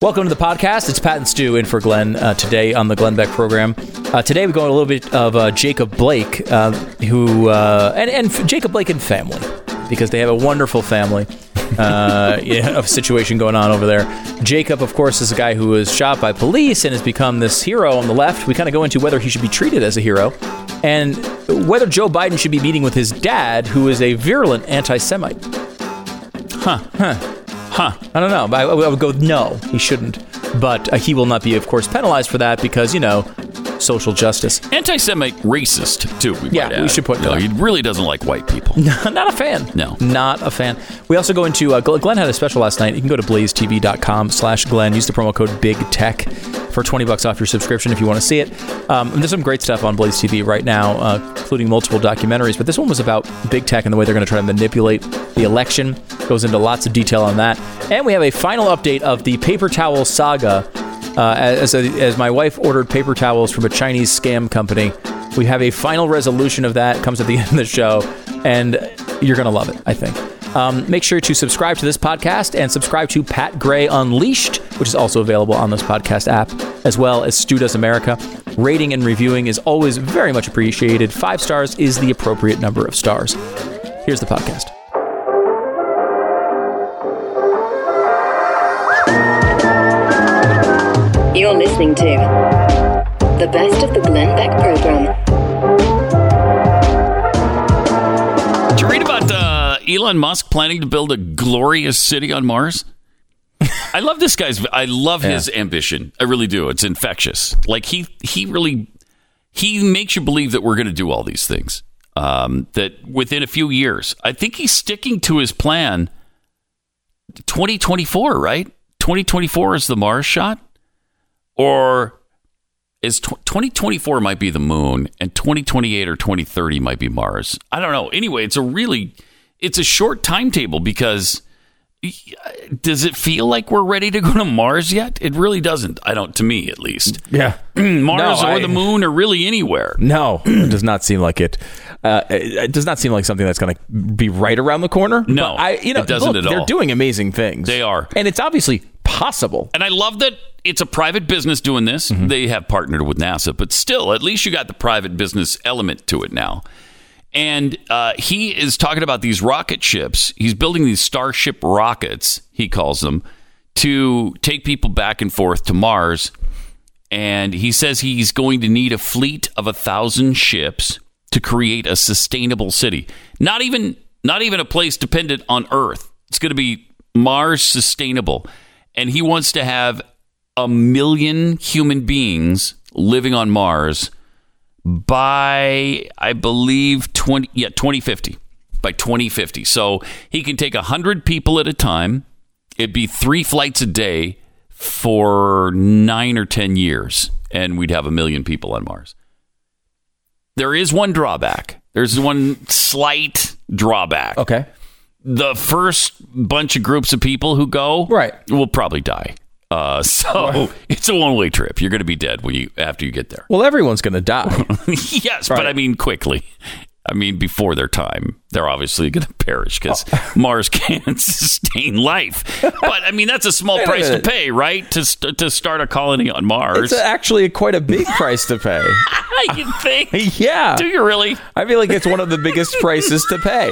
Welcome to the podcast. It's Pat and Stu in for Glenn uh, today on the Glenn Beck program. Uh, today we're going a little bit of uh, Jacob Blake, uh, who uh, and and Jacob Blake and family because they have a wonderful family. Uh, yeah, a situation going on over there. Jacob, of course, is a guy who was shot by police and has become this hero on the left. We kind of go into whether he should be treated as a hero and whether Joe Biden should be meeting with his dad, who is a virulent anti-Semite. Huh. Huh. Huh. I don't know. I, I would go no, he shouldn't. But uh, he will not be, of course, penalized for that because you know, social justice. Anti-Semite racist too. We Yeah, we should put No, he really doesn't like white people. not a fan. No. Not a fan. We also go into, uh, Glenn had a special last night. You can go to blazetv.com slash Glenn. Use the promo code Big Tech for 20 bucks off your subscription if you want to see it. Um, there's some great stuff on Blaze TV right now, uh, including multiple documentaries. But this one was about big tech and the way they're going to try to manipulate the election. Goes into lots of detail on that. And we have a final update of the paper towel saga. Uh, as, as my wife ordered paper towels from a Chinese scam company, we have a final resolution of that. Comes at the end of the show, and you're going to love it, I think. Um, make sure to subscribe to this podcast and subscribe to Pat Gray Unleashed, which is also available on this podcast app, as well as Stu Does America. Rating and reviewing is always very much appreciated. Five stars is the appropriate number of stars. Here's the podcast. You're listening to the best of the Glenn Beck program. Did you read about uh, Elon Musk planning to build a glorious city on Mars? I love this guy's. I love his ambition. I really do. It's infectious. Like he he really he makes you believe that we're going to do all these things. Um, that within a few years, I think he's sticking to his plan. Twenty twenty four, right? Twenty twenty four is the Mars shot, or is twenty twenty four might be the moon, and twenty twenty eight or twenty thirty might be Mars. I don't know. Anyway, it's a really it's a short timetable because does it feel like we're ready to go to Mars yet? It really doesn't. I don't. To me, at least, Yeah. Mars No, or I- the moon or really anywhere. No, it does not seem like it. Uh, it, does not seem like something that's going to be right around the corner. No, But I, you know, it doesn't look, at They're doing amazing things. They are. and it's obviously possible. And I love that it's a private business doing this. They have partnered with NASA, but still, at least you got the private business element to it now. And uh, he is talking about these rocket ships. He's building these Starship rockets, he calls them, to take people back and forth to Mars. And he says he's going to need a fleet of a thousand ships to create a sustainable city. Not even not even a place dependent on Earth. It's going to be Mars sustainable. And he wants to have a million human beings living on Mars by I believe 20 yeah 2050 by 2050 so he can take 100 people at a time. It'd be 3 flights a day for 9 or 10 years and we'd have a million people on Mars. There is one drawback. There's one slight drawback. Okay. the first bunch of groups of people who go Right. will probably die uh, so it's a one-way trip you're going to be dead when you after you get there Well, everyone's going to die. yes, but I mean quickly. I mean before their time. They're obviously going to perish because Mars can't sustain life. But I mean that's a small price to pay, right? To st- to start a colony on Mars. it's actually quite a big price to pay. you think? yeah. Do you really? I feel like it's one of the biggest prices to pay.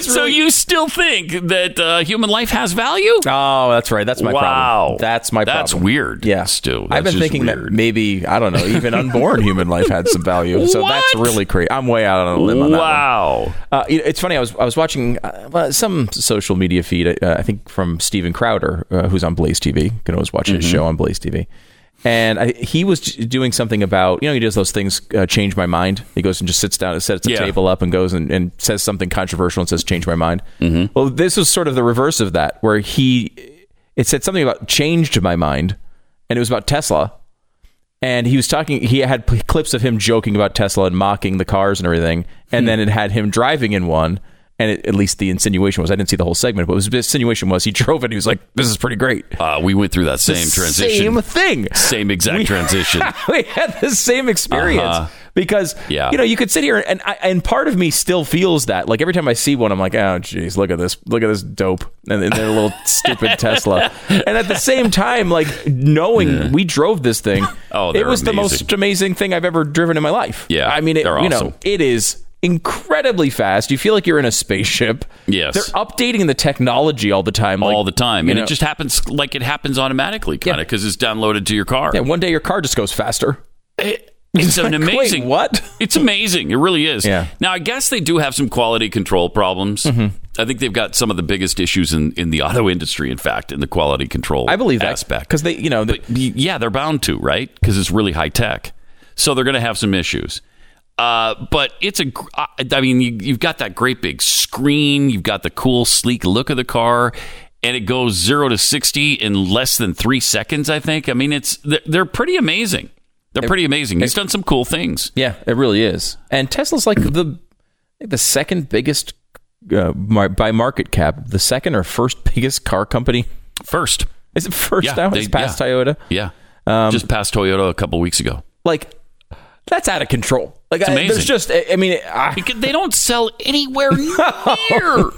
So you still think that uh, human life has value? Oh, that's right. That's my wow, problem. That's my problem. That's weird. Yeah, Stu. I've been thinking weird. that maybe I don't know, even unborn human life had some value. So that's really crazy. I'm way out on a limb on. Wow. Uh, it's funny. I was I was watching uh, some social media feed. Uh, I think from Steven Crowder, uh, who's on Blaze TV. You can always watch his show on Blaze TV. And I, he was doing something about you know he does those things. Uh, change my mind. He goes and just sits down and sets a Yeah. table up and goes and, and says something controversial and says change my mind. Well, this was sort of the reverse of that, where he it said something about changed my mind, and it was about Tesla and he was talking he had p- clips of him joking about tesla and mocking the cars and everything and then it had him driving in one and it, at least the insinuation was i didn't see the whole segment but was, the insinuation was he drove it and he was like this is pretty great Uh, we went through that same transition. same thing Same exact We- transition. we had the same experience Uh-huh. because Yeah. you know you could sit here and I, and part of me still feels that like every time I see one I'm like oh geez look at this look at this dope and their little stupid Tesla and at the same time like knowing we drove this thing Oh, it was the most amazing thing I've ever driven in my life Yeah, I mean it, you know it is incredibly fast you feel like you're in a spaceship Yes. they're updating the technology all the time like, all the time, and know, it just happens like it happens automatically, kind of, Yeah. because it's downloaded to your car. yeah one day your car just goes faster It- it's an Like, wait, amazing. what It's amazing. It really is. Yeah. Now, I guess they do have some quality control problems. Mm-hmm. I think they've got some of the biggest issues in, in the auto industry. In fact, in the quality control, I believe that aspect. because they you know the, But yeah, they're bound to, right? Because it's really high tech. So they're going to have some issues. Uh, but it's a, I mean, you, you've got that great big screen. You've got the cool, sleek look of the car, and it goes zero to 60 in less than three seconds, I think. I mean, it's, they're, pretty amazing. They're pretty amazing. He's done some cool things. Yeah, it really is. And Tesla's like the the second biggest uh, by market cap, the second or first biggest car company. First. Is it first Yeah, now? they- It's past yeah. Toyota. Yeah. Um, Just past Toyota a couple weeks ago. Like that's out of control. Like I, amazing. there's just I mean I, Because they don't sell anywhere near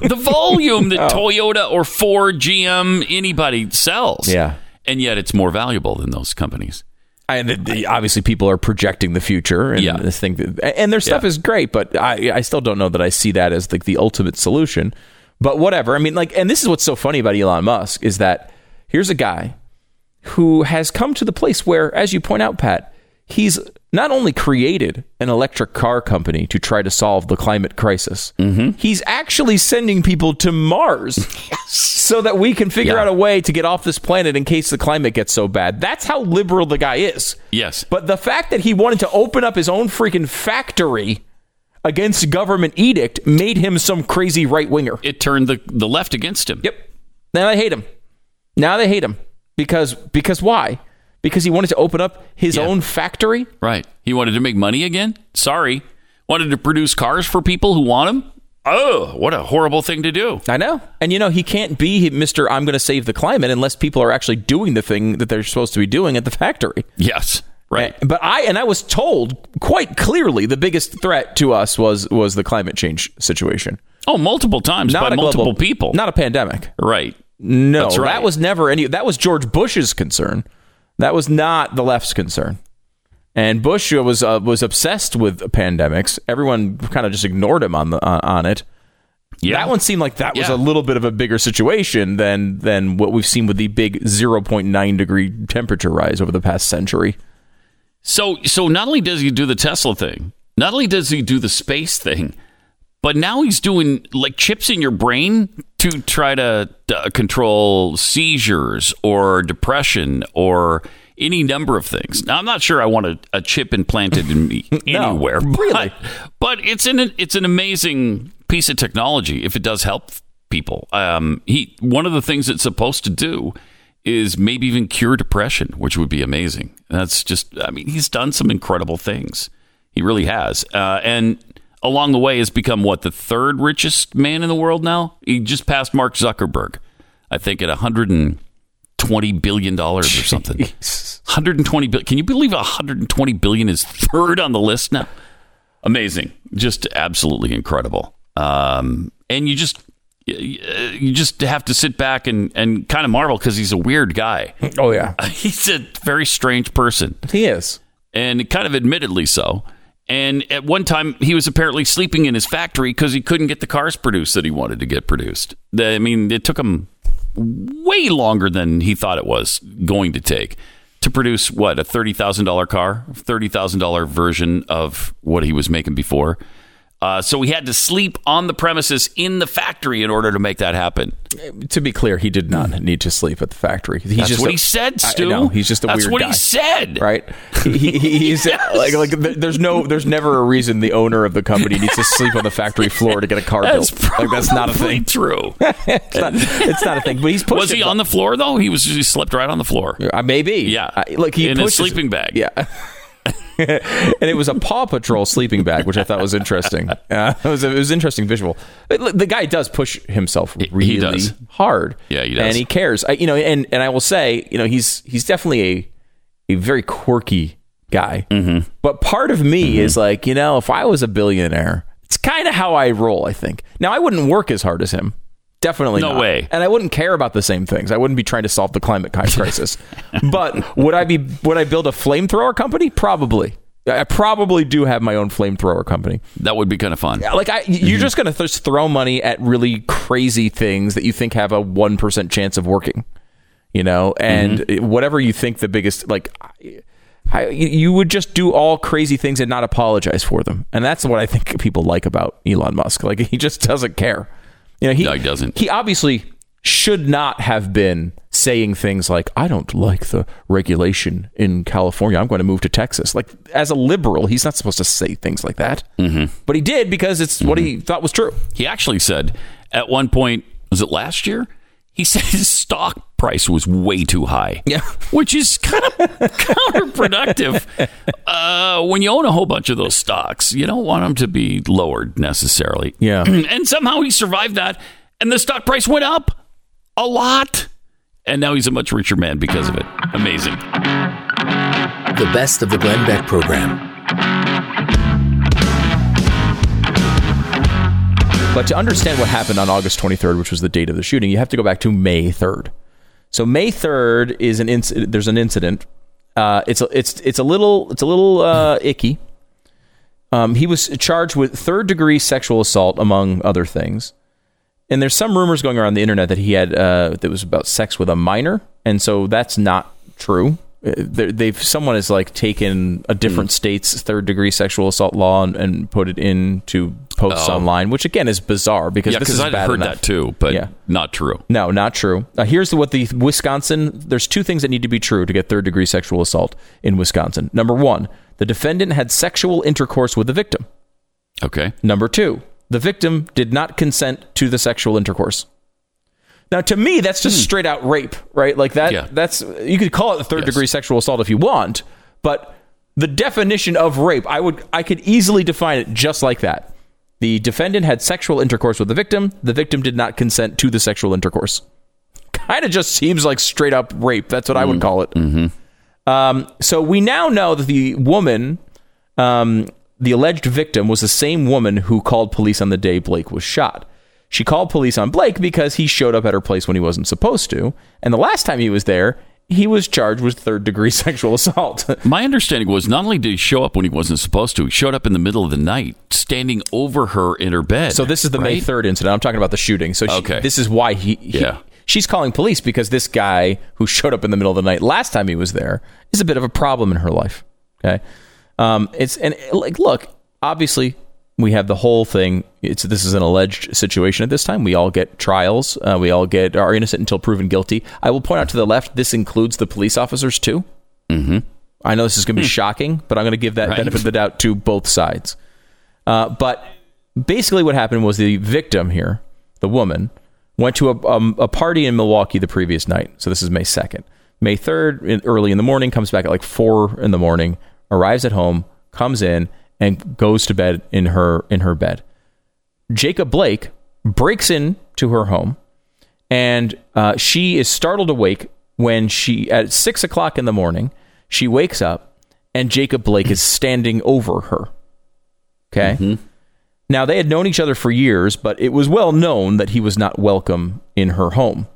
the volume that Toyota or Ford, GM, anybody sells. Yeah. And yet it's more valuable than those companies. and the, the, obviously people are projecting the future and Yeah. this thing that, and their stuff Yeah. is great, but I I still don't know that I see that as like the ultimate solution. But whatever. I mean like and this is what's so funny about Elon Musk is that here's a guy who has come to the place where, as you point out, Pat, he's not only created an electric car company to try to solve the climate crisis, mm-hmm. he's actually sending people to Mars so that we can figure Yeah. out a way to get off this planet in case the climate gets so bad. That's how liberal the guy is. Yes. But the fact that he wanted to open up his own freaking factory against government edict made him some crazy right winger. It turned the, the left against him. Yep. Now they hate him. Now they hate him because because why? Because he wanted to open up his Yeah. own factory. Right. He wanted to make money again? Sorry. Wanted to produce cars for people who want them? Oh, what a horrible thing to do. I know. And you know, he can't be Mr. I'm going to save the climate unless people are actually doing the thing that they're supposed to be doing at the factory. Yes. Right. But I and I was told quite clearly the biggest threat to us was was the climate change situation. Oh, multiple times by multiple global- people. Not a pandemic. right. No, right. that was never any. That was George Bush's concern. That was not the left's concern. And Bush was uh, was obsessed with pandemics. Everyone kind of just ignored him on the uh, on it. Yeah. That one seemed like that was Yeah. a little bit of a bigger situation than than what we've seen with the big 0.9 degree temperature rise over the past century. So, so not only does he do the Tesla thing, not only does he do the space thing, but now he's doing like chips in your brain to try to uh, control seizures or depression or any number of things. Now, I'm not sure I want a, a chip implanted in me No, anywhere, really. but, but it's an it's an amazing piece of technology if it does help people. Um, he one of the things it's supposed to do is maybe even cure depression, which would be amazing. That's just, I mean, he's done some incredible things. He really has. Uh, and along the way has become what, the third richest man in the world now? He just passed Mark Zuckerberg, I think, at $120 billion or something. 120 billion. Can you believe 120 billion is third on the list now? Amazing. Just absolutely incredible. Um, and you just, you just have to sit back and, and kind of marvel because he's a weird guy. Oh yeah, He's a very strange person he is. and kind of admittedly so. And at one time, he was apparently sleeping in his factory because he couldn't get the cars produced that he wanted to get produced. I mean, it took him way longer than he thought it was going to take to produce what a thirty thousand dollar car, thirty thousand dollar version of what he was making before. Uh, so he had to sleep on the premises in the factory in order to make that happen. To be clear, he did not need to sleep at the factory. He's That's just what a- he said, I Stu. he's just a That's weird what guy. he said. right? He, he, he's like like there's no there's never a reason the owner of the company needs to sleep on the factory floor to get a car That's built. Like that's not a thing. True. It's not, it's not a thing. But he's Was he on the floor though? He was. He slept right on the floor. Uh, maybe. Yeah. Uh, look, he In a sleeping bag. Yeah. and it was a Paw Patrol sleeping bag, which I thought was interesting. Uh, it was a, it was an interesting visual. Look, the guy does push himself really does. hard. Yeah, he does. and he cares. I, you know, and and I will say, you know, he's he's definitely a a very quirky guy. But part of me is like, you know, if I was a billionaire, it's kind of how I roll, I think. Now, I wouldn't work as hard as him. Definitely No not. way. And I wouldn't care about the same things. I wouldn't be trying to solve the climate crisis. but would I be would I build a flamethrower company? Probably. I probably do have my own flamethrower company. That would be kind of fun. Yeah, Like I, you're mm-hmm. just going to th- throw money at really crazy things that you think have a one percent chance of working, you know, and mm-hmm. whatever you think the biggest like. I, I, you would just do all crazy things and not apologize for them, and that's what I think people like about Elon Musk. Like he just doesn't care. You know, he, No, he doesn't. He obviously should not have been saying things like, "I don't like the regulation in California. I'm going to move to Texas." Like as a liberal, he's not supposed to say things like that. Mm-hmm. But he did because it's what he thought was true. He actually said at one point, was it last year? He said his stock price was way too high. Yeah. Which is kind of counterproductive. Uh, when you own a whole bunch of those stocks, you don't want them to be lowered necessarily. Yeah. and somehow he survived that, and the stock price went up a lot. And now he's a much richer man because of it. Amazing. The best of the Glenn Beck program. But to understand what happened on August 23rd, which was the date of the shooting, you have to go back to May 3rd. So May 3rd is an incident. There's an incident. Uh, it's a, it's it's a little it's a little uh, icky. Um, he was charged with third degree sexual assault, among other things. And there's some rumors going around the internet that he had uh, that was about sex with a minor, and so that's not true. They- They've someone has like taken a different state's third degree sexual assault law and, and put it into posts Oh. online, which again is bizarre because Yeah, this is I'd bad heard enough. that too, but Yeah. not true. No, not true. Uh, here's the, what the Wisconsin. There's two things that need to be true to get third degree sexual assault in Wisconsin. Number one, the defendant had sexual intercourse with the victim. Okay. Number two, the victim did not consent to the sexual intercourse. Now, to me, that's just straight out rape, right? Like that. Hmm. Yeah. That's you could call it the third Yes. degree sexual assault if you want, but the definition of rape, I would, I could easily define it just like that. The defendant had sexual intercourse with the victim. The victim did not consent to the sexual intercourse. Kind of just seems like straight up rape. That's what I would call it. Um, so we now know that the woman, um, the alleged victim, was the same woman who called police on the day Blake was shot. She called police on Blake because he showed up at her place when he wasn't supposed to. And the last time he was there, he was charged with third degree sexual assault. My understanding was not only did he show up when he wasn't supposed to, he showed up in the middle of the night, standing over her in her bed. so this is the May 3rd incident. I'm talking about the shooting. So she, Okay. this is why he, he- Yeah. she's calling police because this guy who showed up in the middle of the night last time he was there is a bit of a problem in her life. Okay. Um, it's and like, look, obviously we have the whole thing. It's this is an alleged situation at this time. We all get trials. Uh, we all get are innocent until proven guilty. I will point out to the left. This includes the police officers too. Mm-hmm. I know this is going to be shocking, but I'm going to give that Right. benefit of the doubt to both sides. Uh, but basically, what happened was the victim here, the woman, went to a, um, a party in Milwaukee the previous night. So this is May 2nd. May 3rd, early in the morning, comes back at like 4 in the morning, arrives at home, comes in, and goes to bed in her in her bed. Jacob Blake breaks in to her home, and uh, she is startled awake when she at six o'clock in the morning she wakes up and Jacob Blake is standing over her. Okay. Now they had known each other for years, but it was well known that he was not welcome in her home.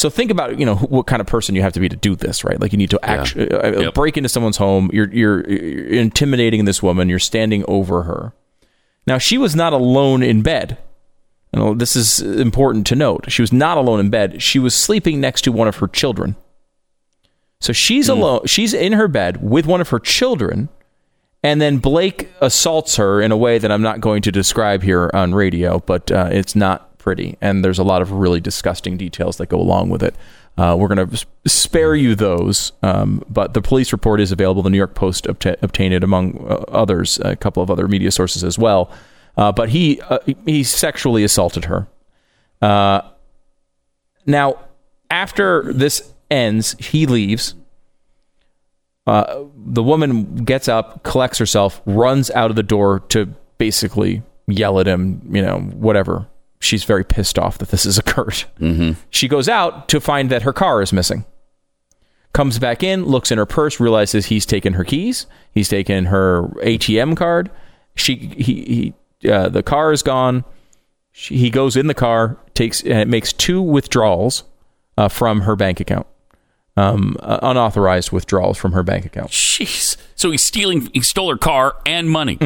So think about you know what kind of person you have to be to do this, right? Like you need to actually uh, Yep. break into someone's home. You're, you're you're intimidating this woman. You're standing over her. Now she was not alone in bed. You know, this is important to note. She was not alone in bed. She was sleeping next to one of her children. So she's alone. She's in her bed with one of her children, and then Blake assaults her in a way that I'm not going to describe here on radio, but uh, it's not pretty, and there's a lot of really disgusting details that go along with it. Uh, we're going to spare you those, um, but the police report is available. The New York Post obta- obtained it, among uh, others, a couple of other media sources as well. Uh, but he uh, he sexually assaulted her. Uh, now, after this ends, he leaves. Uh, the woman gets up, collects herself, runs out of the door to basically yell at him, you know, whatever. She's very pissed off that this has occurred. Mm-hmm. She goes out to find that her car is missing. comes back in, looks in her purse, realizes he's taken her keys, he's taken her ATM card. She he, he uh, the car is gone. She, he goes in the car, takes uh, makes two withdrawals uh, from her bank account, um, uh, unauthorized withdrawals from her bank account. Jeez. So he's stealing. He stole her car and money.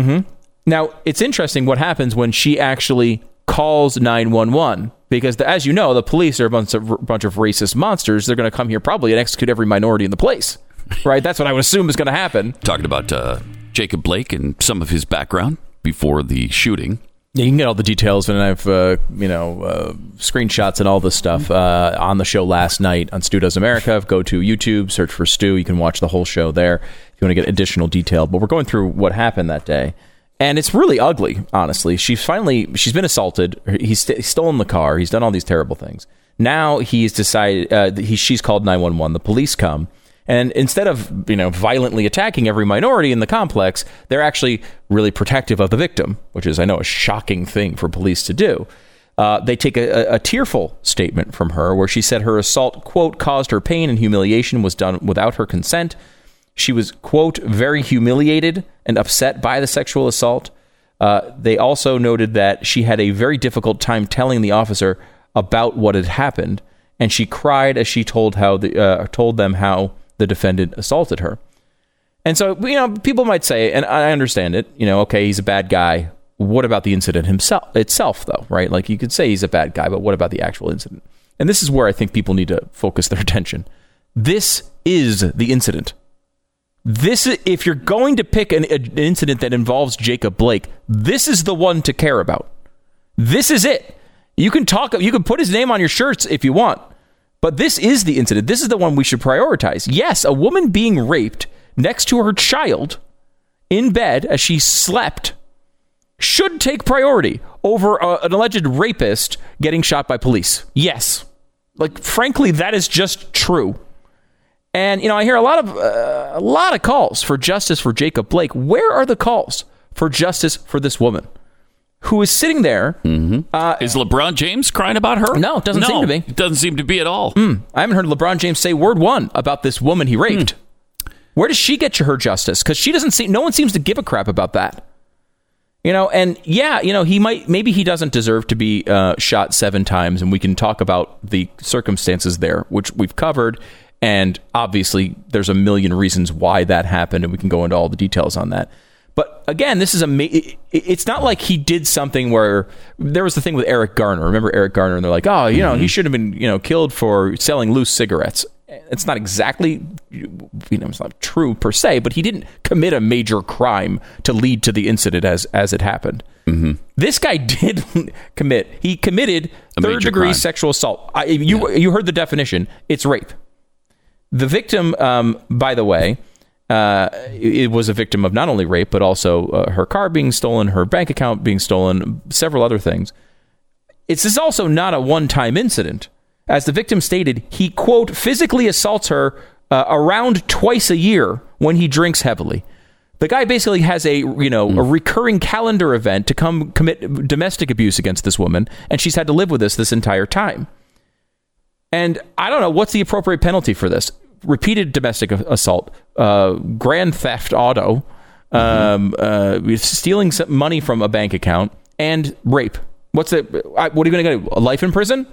Now, it's interesting what happens when she actually calls 911 because, the, as you know, the police are a bunch of, bunch of racist monsters. They're going to come here probably and execute every minority in the place. Right? That's what I would assume is going to happen. Talking about uh, Jacob Blake and some of his background before the shooting. Yeah, you can get all the details, and I've uh, you know uh, screenshots and all this stuff uh, on the show last night on Stu Does America. Go to YouTube, search for Stu. You can watch the whole show there if you want to get additional detail. But we're going through what happened that day, and it's really ugly. Honestly, she's finally she's been assaulted. He's, st- he's stolen the car. He's done all these terrible things. Now he's decided uh, he she's called nine one one. The police come. And instead of you know violently attacking every minority in the complex, they're actually really protective of the victim, which is I know a shocking thing for police to do. Uh, they take a, a, a tearful statement from her where she said her assault quote caused her pain and humiliation was done without her consent. She was quote very humiliated and upset by the sexual assault. Uh, they also noted that she had a very difficult time telling the officer about what had happened, and she cried as she told how the uh, told them how the defendant assaulted her. And so, you know, people might say, and I understand it, you know, okay, he's a bad guy. What about the incident himself itself, though, right? Like you could say he's a bad guy, but what about the actual incident? And this is where I think people need to focus their attention. This is the incident. This, is, if you're going to pick an, an incident that involves Jacob Blake, this is the one to care about. This is it. You can talk. You can put his name on your shirts if you want, but this is the incident. This is the one we should prioritize. Yes, a woman being raped next to her child in bed as she slept should take priority over uh, an alleged rapist getting shot by police. Yes. Like frankly that is just true. And you know, I hear a lot of uh, a lot of calls for justice for Jacob Blake. Where are the calls for justice for this woman who is sitting there? Uh, Is LeBron James crying about her? No, it doesn't seem to be. It doesn't seem to be at all. I haven't heard LeBron James say word one about this woman he raped. Where does she get her justice? Because she doesn't see. No one seems to give a crap about that. You know, and yeah, you know, he might. Maybe he doesn't deserve to be uh, shot seven times, and we can talk about the circumstances there, which we've covered. And obviously, there's a million reasons why that happened, and we can go into all the details on that. But again, this is a. ma- it- It's not like he did something where there was the thing with Eric Garner. Remember Eric Garner? And they're like, oh, you know, he mm-hmm. should have been, you know, killed for selling loose cigarettes. It's not exactly, you know, it's not true per se, but he didn't commit a major crime to lead to the incident as as it happened. Mm-hmm. This guy did commit. He committed A third degree crime. sexual assault. I, you you heard the definition. It's rape. The victim, um, by the way, uh, it was a victim of not only rape but also uh, her car being stolen, her bank account being stolen, several other things. It's this is also not a one-time incident. As the victim stated, he quote physically assaults her uh, around twice a year when he drinks heavily. The guy basically has a you know a recurring calendar event to come commit domestic abuse against this woman, and she's had to live with this this entire time. And I don't know what's the appropriate penalty for this: repeated domestic assault, uh, grand theft auto, um, uh, stealing some money from a bank account, and rape. What's it? I- What are you going to do? Life in prison?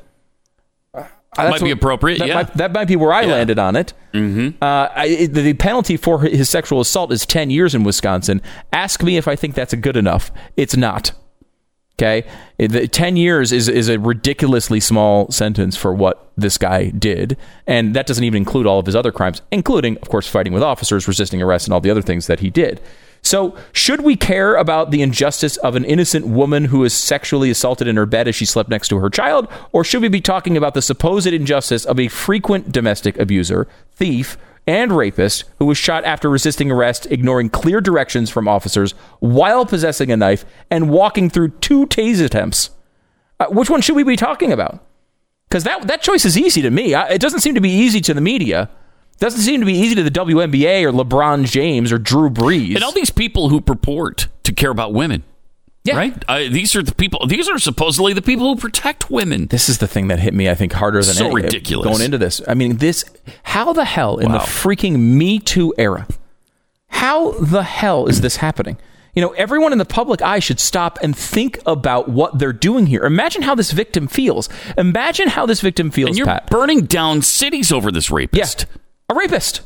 Uh, that's Might be appropriate, That, yeah. might, that might be where I landed on it. Mm-hmm. Uh, I, it- the penalty for his sexual assault is ten years in Wisconsin. Ask me if I think that's good enough. It's not. Okay, ten years is is a ridiculously small sentence for what this guy did, and that doesn't even include all of his other crimes, including, of course, fighting with officers, resisting arrest, and all the other things that he did. So, should we care about the injustice of an innocent woman who is sexually assaulted in her bed as she slept next to her child, or should we be talking about the supposed injustice of a frequent domestic abuser, thief, and rapist who was shot after resisting arrest, ignoring clear directions from officers while possessing a knife and walking through two tase attempts. Uh, which one should we be talking about? Because that that choice is easy to me. I, it doesn't seem to be easy to the media. It Doesn't seem to be easy to the WNBA or LeBron James or Drew Brees. And all these people who purport to care about women. Yeah. Right? Uh, these are the people. These are supposedly the people who protect women. This is the thing that hit me, I think, harder than So any- ridiculous. going into this. I mean, this. How the hell in the freaking Me Too era? How the hell is this happening? You know, everyone in the public eye should stop and think about what they're doing here. Imagine how this victim feels. Imagine how this victim feels, And you're Pat. burning down cities over this rapist. A rapist.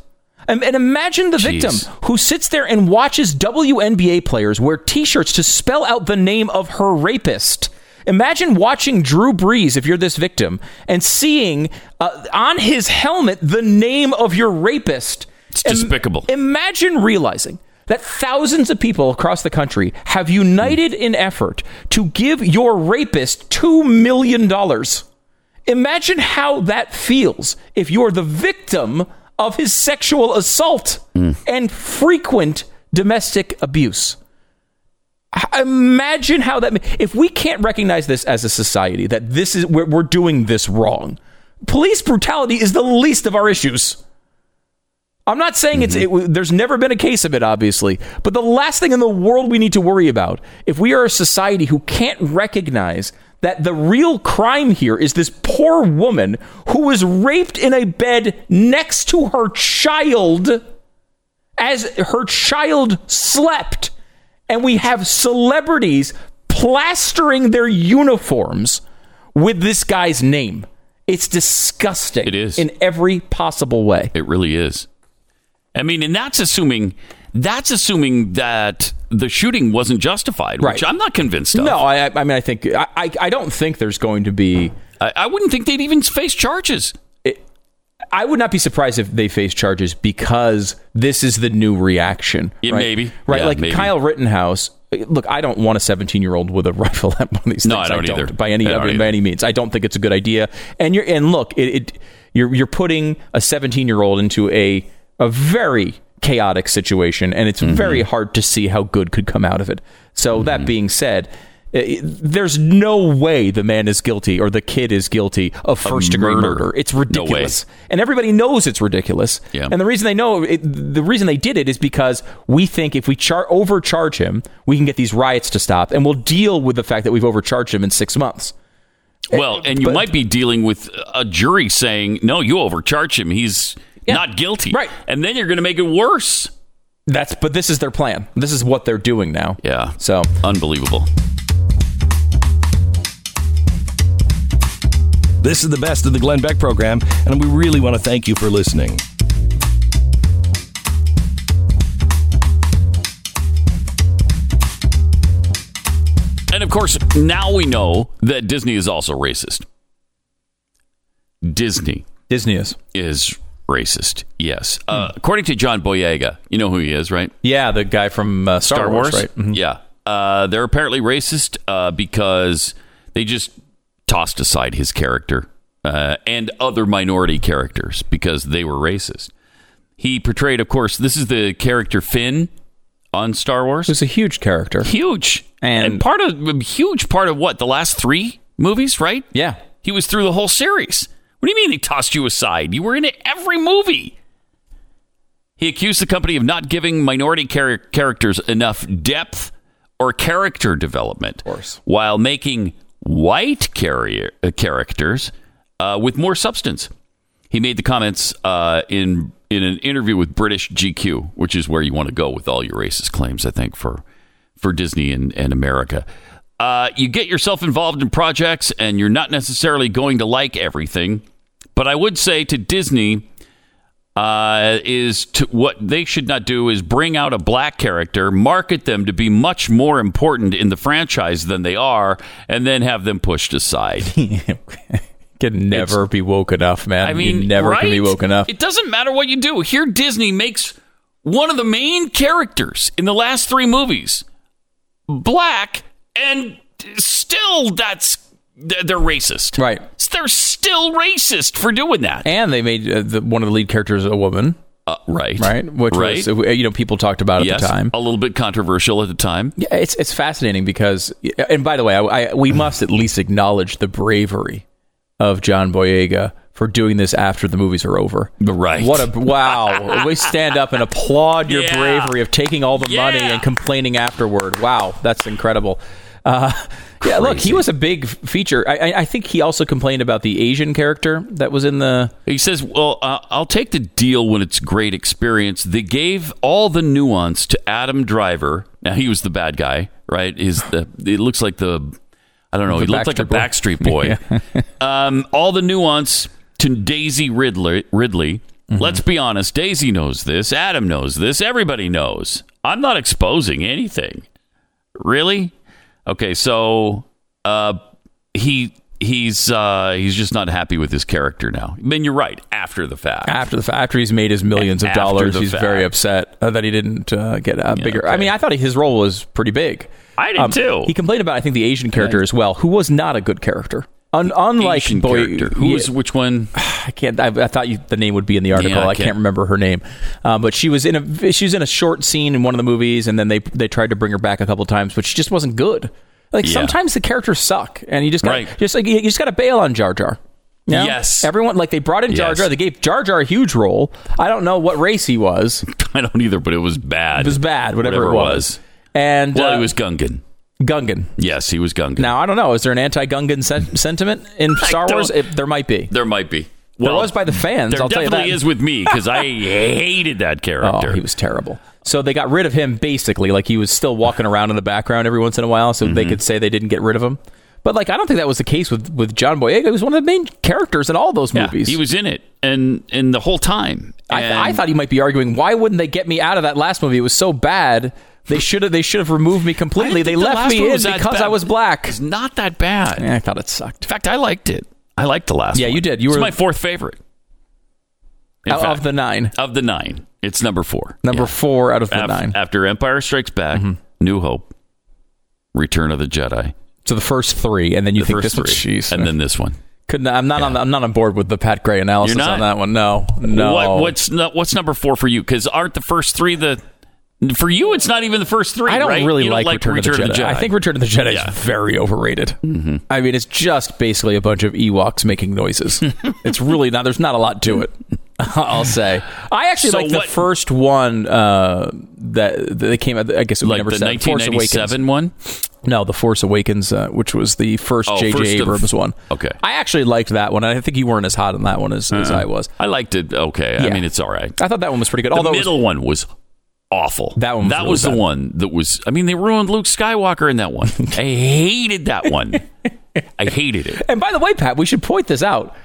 And, and imagine the Jeez. victim who sits there and watches WNBA players wear t shirts to spell out the name of her rapist. Imagine watching Drew Brees, if you're this victim, and seeing uh, on his helmet the name of your rapist. It's despicable. Imagine realizing that thousands of people across the country have united in effort to give your rapist $2 million. Imagine how that feels if you're the victim of his sexual assault and frequent domestic abuse. Imagine how that. If we can't recognize this as a society, that this is we're, we're doing this wrong. Police brutality is the least of our issues. I'm not saying it's it, there's never been a case of it, obviously, but the last thing in the world we need to worry about if we are a society who can't recognize that the real crime here is this poor woman who was raped in a bed next to her child as her child slept, and we have celebrities plastering their uniforms with this guy's name. It's disgusting. It is. in every possible way. It really is. I mean, and that's assuming that's assuming that the shooting wasn't justified, which Right. I'm not convinced of. No, I, I mean, I think I, I, I don't think there's going to be. I, I wouldn't think they'd even face charges. I would not be surprised if they face charges because this is the new reaction. Yeah, right? maybe. Right, Yeah, like maybe. Kyle Rittenhouse. Look, I don't want a 17 year old with a rifle at one of these things. No, I don't either. by any don't by either. any means. I don't think it's a good idea. And you're and look, it, it you're you're putting a 17 year old into a a very chaotic situation, and it's Mm-hmm. very hard to see how good could come out of it. So that being said. i- there's no way the man is guilty or the kid is guilty of first degree murder. murder. It's No ridiculous and everybody knows it's ridiculous. Yeah. And the reason they know it, the reason they did it is because we think if we char- overcharge him, we can get these riots to stop, and we'll deal with the fact that we've overcharged him in six months. Well, and you but- might be dealing with a jury saying, "No, you overcharge him. He's Yeah. not guilty." Right. And then you're going to make it worse. That's but this is their plan. This is what they're doing now. Yeah. So Unbelievable. This is the best of the Glenn Beck program, and we really want to thank you for listening. And of course, now we know that Disney is also racist. Disney Disney is. is racist. Yes. Uh, according to John Boyega, you know who he is, right? Yeah, the guy from uh, Star, Wars, right? Mhm. Yeah. Uh, they're apparently racist uh, because they just tossed aside his character uh, and other minority characters because they were racist. He portrayed, of course, this is the character Finn on Star Wars. Who's a huge character. huge And- and part of huge part of what the last three movies, right? Yeah. He was through the whole series. What do you mean they tossed you aside? You were in every movie. He accused the company of not giving minority char- characters enough depth or character development, while making white carrier, uh, characters uh, with more substance. He made the comments uh, in in an interview with British GQ, which is where you want to go with all your racist claims, I think, for for Disney and, and America. Uh, you get yourself involved in projects, and you're not necessarily going to like everything. But I would say to Disney, uh, is to what they should not do is bring out a black character, market them to be much more important in the franchise than they are, and then have them pushed aside. Can never be woke enough, man. I mean, you never can be woke enough. It doesn't matter what you do. Here, Disney makes one of the main characters in the last three movies black, and still that's they're racist. Right. They're still racist for doing that. and they made uh, the, one of the lead characters a woman, Uh, right. right? Which right. was uh, you know people talked about at yes, the time. a little bit controversial at the time. Yeah, it's it's fascinating because, and by the way, I, I, we must at least acknowledge the bravery of John Boyega for doing this after the movies are over. Right. What a wow! we stand up and applaud your Yeah. bravery of taking all the money and complaining afterward. Wow, that's incredible. Uh, yeah, look, he was a big feature. I, I, I think he also complained about the Asian character that was in the. He says, "Well, uh, I'll take the deal when it's great experience. They gave all the nuance to Adam Driver. Now he was the bad guy, right? Is the it looks like the I don't know. The he looked like a Backstreet Backstreet Boy. um, all the nuance to Daisy Ridley. Ridley. Mm-hmm. Let's be honest. Daisy knows this. Adam knows this. Everybody knows. I'm not exposing anything. Really? Okay, so uh, he he's uh, he's just not happy with his character now. I mean, you're right. After the fact, After the fact, after he's made his millions of dollars, he's fact. very upset uh, that he didn't uh, get a bigger. I okay. mean, I thought his role was pretty big. I did too. He complained about, I think, the Asian character as well, who was not a good character. Un- unlike boy, character. Who yeah, was which one? I can't. I, I thought you, the name would be in the article. Yeah, I I can't can't- remember her name, uh, but she was in a she was in a short scene in one of the movies, and then they they tried to bring her back a couple times, but she just wasn't good. Like Yeah. sometimes the characters suck, and you just got Right. just like you just got to bail on Jar Jar. You know? Yes. everyone like they brought in Jar Yes. Jar. They gave Jar Jar a huge role. I don't know what race he was. I don't either, but it was bad. It was bad, whatever, Whatever it it was. was. And Well, uh, he was Gungan. Gungan. Yes, he was Gungan. Now I don't know. Is there an anti-Gungan sen- sentiment in Star Wars? It, there might be. there might be. There was by the fans. There I'll tell you definitely that. is with me because I hated that character. Oh, he was terrible. So they got rid of him basically. Like he was still walking around in the background every once in a while, so Mm-hmm. they could say they didn't get rid of him. But like, I don't think that was the case with with John Boyega. He was one of the main characters in all those Yeah, movies. he was in it, and and the whole time. I, And- I thought he might be arguing, why wouldn't they get me out of that last movie? It was so bad. They should have. They should have removed me completely. They the left me in because bad. I was black. It's not that bad. Yeah, I thought it sucked. In fact, I liked it. I liked the last one. Yeah, one. you did. You it's were- my fourth favorite. Out fact, of the nine, of the nine, it's number four. number Yeah. four out of the nine. Mm-hmm. After Empire Strikes Back, New Hope, Return of the Jedi, So the first three, and then you the think first this three, one, jeez, and then this one. couldn't. I'm not on. I'm not on board with the Pat Gray analysis on that one. No, no. What, what's what's number four for you? Because aren't the first three the for you? It's not even the first three. I don't right? really You like, Return, of the Jedi. I think Return of the Jedi Yeah. is very overrated. Mm-hmm. I mean, it's just basically a bunch of Ewoks making noises. it's really not. There's not a lot to it. I'll say. I actually So like the first one uh, that that they came out. I guess it was like number the seven. Force Awakens. 1997 one. No, the Force Awakens, uh, which was the first Oh, J.J. first of- Abrams one. okay. I actually liked that one. I think you weren't as hot on that one as, as I was. I liked it. Okay, I Yeah. mean it's all right. I thought that one was pretty good. The Although it was- middle one was awful. That one was that really was the bad. one that was. I mean, they ruined Luke Skywalker in that one. I hated that one. I hated it. And by the way, Pat, we should point this out.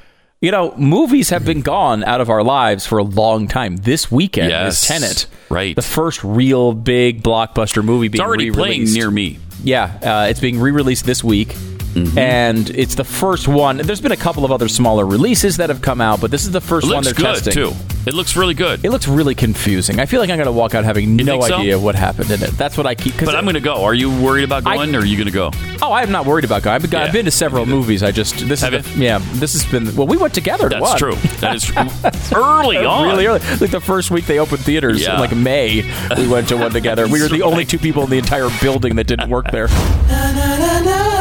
You know, movies have been gone out of our lives for a long time. This weekend Yes. is Tenet, Right. The first real big blockbuster movie being It's already re-released. near me. Yeah, uh, it's being re-released this week, Mm-hmm. and it's the first one. There's been a couple of other smaller releases that have come out, but this is the first It one looks they're good testing. too. It looks really good. It looks really confusing. I feel like I'm going to walk out having no think so? idea what happened in it. That's what I keep. 'cause but I'm going to go. Are you worried about I- going, or are you going to go? Oh, I'm not worried about going. I've been, I've been to several movies. I just this Have is the, yeah. This has been well. We went together. To That's one. true. That is true. early on. Really early, like the first week they opened theaters Yeah. in like May, we went to one together. We were the only two people in the entire building that didn't work there.